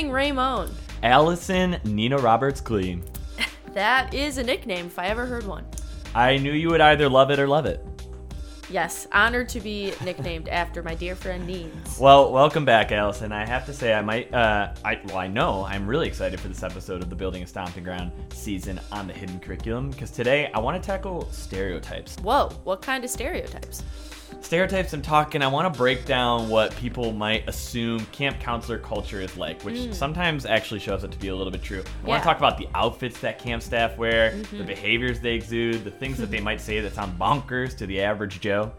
morning, Raymond. Allison Nina Roberts Glee. That is a nickname if I ever heard one. I knew you would either love it or love it. Yes, honored to be nicknamed after my dear friend Neens. Well, welcome back, Allison. I have to say, I might, uh, I well, I know I'm really excited for this episode of the Building a Stomping Ground season on the hidden curriculum because today I want to tackle stereotypes. Whoa, what kind of stereotypes? Stereotypes. I'm talking. I want to break down what people might assume camp counselor culture is like, which sometimes actually shows up to be a little bit true. I want Mm. To talk about the outfits that camp staff wear, the behaviors they exude, the things that they might say that sound bonkers to the average Joe.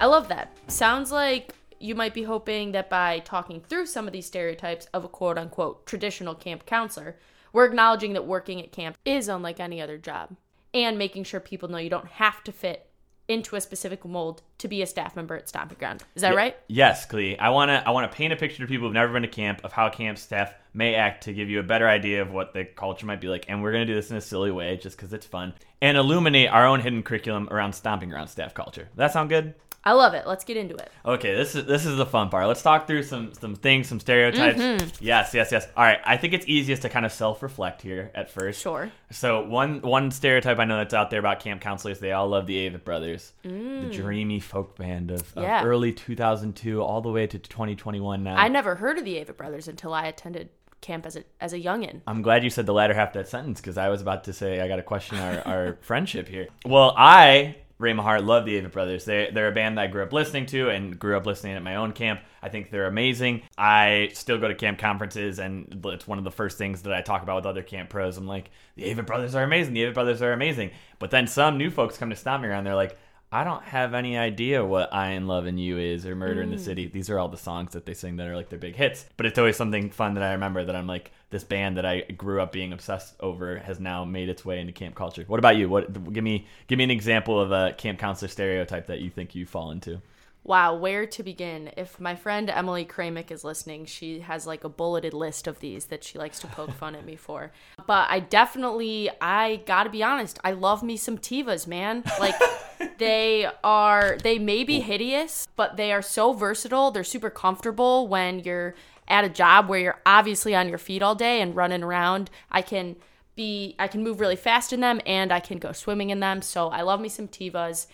I love that. Sounds like you might be hoping that by talking through some of these stereotypes of a quote unquote traditional camp counselor, we're acknowledging that working at camp is unlike any other job and making sure people know you don't have to fit into a specific mold to be a staff member at Stomping Ground. Is that right? Yes, Clee. I wanna I wanna paint a picture to people who've never been to camp of how camp staff may act to give you a better idea of what the culture might be like, and we're gonna do this in a silly way just because it's fun, and illuminate our own hidden curriculum around stomping ground staff culture. That sound good? I love it. Let's get into it. Okay, this is this is the fun part. Let's talk through some some things, some stereotypes. Mm-hmm. Yes, yes, yes. All right, I think it's easiest to kind of self-reflect here at first. Sure. So one one stereotype I know that's out there about camp counselors, they all love the Avett Brothers, the dreamy folk band of, of Mm. Yeah. early 2002 all the way to 2021 now. I never heard of the Avett brothers until I attended camp as a as a youngin. I'm glad you said the latter half of that sentence because I was about to say I got to question our, our friendship here. Well, I, Ray Mahart, love the Avett Brothers. They, they're a band that I grew up listening to and grew up listening at my own camp. I think they're amazing. I still go to camp conferences, and it's one of the first things that I talk about with other camp pros. I'm like, the Avett Brothers are amazing. The Avett Brothers are amazing. But then some new folks come to Stomping Ground. They're like, I don't have any idea what I and Love and You is or Murder in the mm. City. These are all the songs that they sing that are like their big hits. But it's always something fun that I remember that I'm like, this band that I grew up being obsessed over has now made its way into camp culture. What about you? What give me give me an example of a camp counselor stereotype that you think you fall into? Wow, where to begin? If my friend Emily Kramick is listening, she has like a bulleted list of these that she likes to poke fun at me for. But I definitely, I gotta be honest, I love me some Tevas, man. Like, they are, they may be hideous, but they are so versatile. They're super comfortable when you're at a job where you're obviously on your feet all day and running around. I can be, I can move really fast in them and I can go swimming in them. So I love me some Tevas.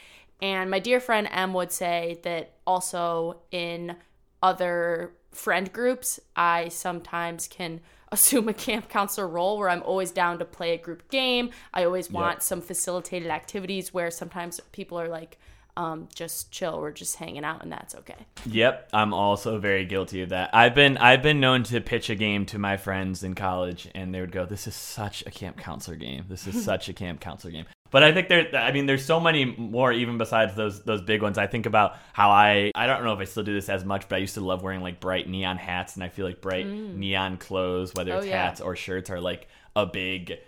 And my dear friend M would say that also in other friend groups, I sometimes can assume a camp counselor role where I'm always down to play a group game. I always want some facilitated activities where sometimes people are like, um, just chill, we're just hanging out, and that's okay. Yep, I'm also very guilty of that. I've been I've been known to pitch a game to my friends in college, and they would go, "This is such a camp counselor game. This is such a camp counselor game." But I think there, I mean, there's so many more even besides those those big ones. I think about how I I don't know if I still do this as much, but I used to love wearing like bright neon hats, and I feel like bright mm. neon clothes, whether Oh, it's yeah. hats or shirts, are like a big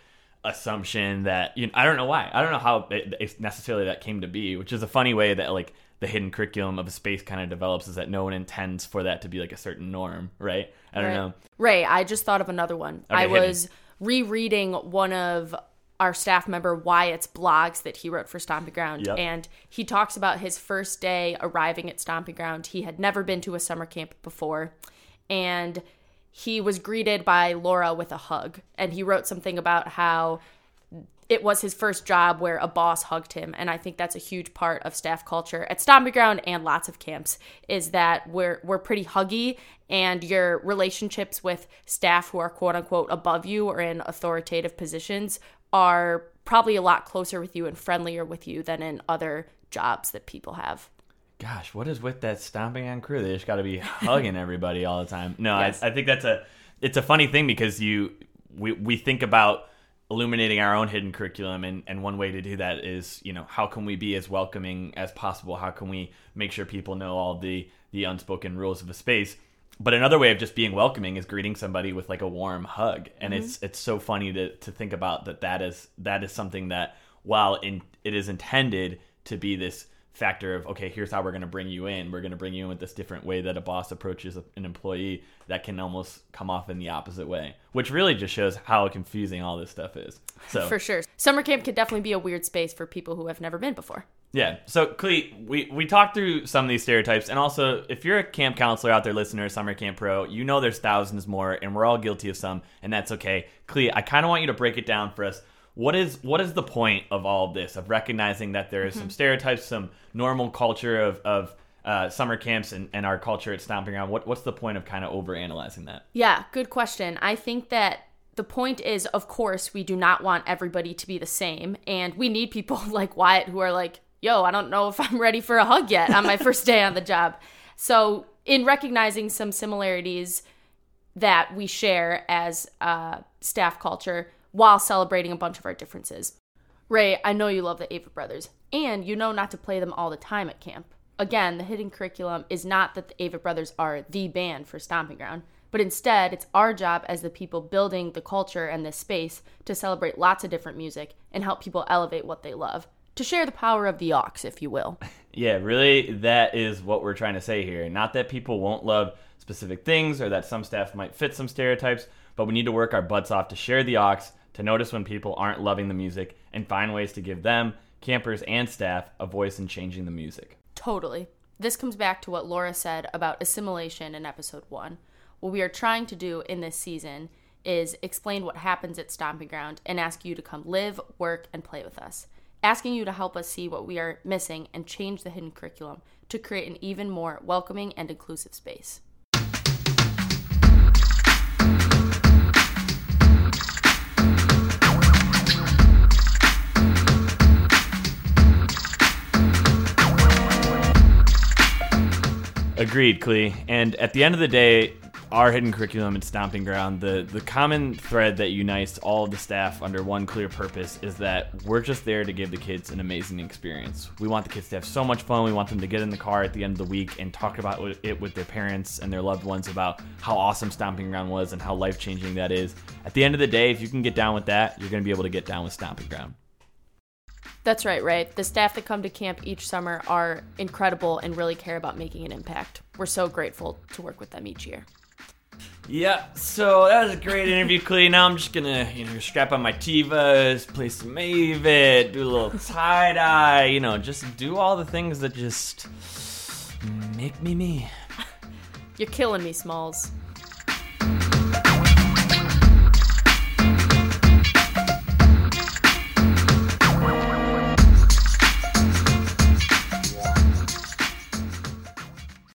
assumption that you know I don't know why I don't know how it, it's necessarily that came to be, which is a funny way that like the hidden curriculum of a space kind of develops is that no one intends for that to be like a certain norm, right? I don't Right. know. Ray, I just thought of another one. Okay, I was rereading one of our staff member Wyatt's blogs that he wrote for Stomping Ground, Yep. and he talks about his first day arriving at Stomping Ground. He had never been to a summer camp before, and he was greeted by Laura with a hug. And he wrote something about how it was his first job where a boss hugged him and i think that's a huge part of staff culture at stomping ground and lots of camps is that we're we're pretty huggy and your relationships with staff who are quote unquote above you or in authoritative positions are probably a lot closer with you and friendlier with you than in other jobs that people have Gosh, what is with that Stomping Ground crew? They just got to be hugging everybody all the time. No, Yes. I, I think that's a it's a funny thing because you we we think about illuminating our own hidden curriculum and, and one way to do that is you know how can we be as welcoming as possible how can we make sure people know all the the unspoken rules of a space but another way of just being welcoming is greeting somebody with like a warm hug and mm-hmm. it's it's so funny to, to think about that that is that is something that while in, it is intended to be this factor of okay here's how we're going to bring you in we're going to bring you in with this different way that a boss approaches an employee that can almost come off in the opposite way which really just shows how confusing all this stuff is so For sure. Summer camp could definitely be a weird space for people who have never been before. Yeah so Clee, we we talked through some of these stereotypes and also if you're a camp counselor out there listener summer camp pro you know there's thousands more and we're all guilty of some and that's okay Clee, i kind of want you to break it down for us what is what is the point of all of this of recognizing that there is some stereotypes some normal culture of of uh, summer camps and, and our culture at stomping ground what, what's the point of kind of over analyzing that Yeah, good question. I think that the point is, of course, we do not want everybody to be the same. And we need people like Wyatt who are like, yo, I don't know if I'm ready for a hug yet on my first day on the job. So, in recognizing some similarities that we share as uh, staff culture while celebrating a bunch of our differences. Ray, I know you love the Avett Brothers, and you know not to play them all the time at camp. Again, the hidden curriculum is not that the Avett Brothers are the band for Stomping Ground, but instead it's our job as the people building the culture and this space to celebrate lots of different music and help people elevate what they love. To share the power of the aux, if you will. Yeah, really, that is what we're trying to say here. Not that people won't love specific things or that some staff might fit some stereotypes, but we need to work our butts off to share the aux, to notice when people aren't loving the music, and find ways to give them, campers and staff, a voice in changing the music. Totally. This comes back to what Laura said about assimilation in episode one. What we are trying to do in this season is explain what happens at Stomping Ground and ask you to come live, work, and play with us. Asking you to help us see what we are missing and change the hidden curriculum to create an even more welcoming and inclusive space. Agreed, Clee. And at the end of the day, our hidden curriculum at Stomping Ground, the, the common thread that unites all of the staff under one clear purpose is that we're just there to give the kids an amazing experience. We want the kids to have so much fun. We want them to get in the car at the end of the week and talk about it with their parents and their loved ones about how awesome Stomping Ground was and how life changing that is. At the end of the day, if you can get down with that, you're going to be able to get down with Stomping Ground. That's right, Ray. The staff that come to camp each summer are incredible and really care about making an impact. We're so grateful to work with them each year. Yeah, so that was a great interview, Clee. Now I'm just gonna, you know, strap on my Tevas, play some Mavid, do a little tie dye, you know, just do all the things that just make me me. You're killing me, Smalls.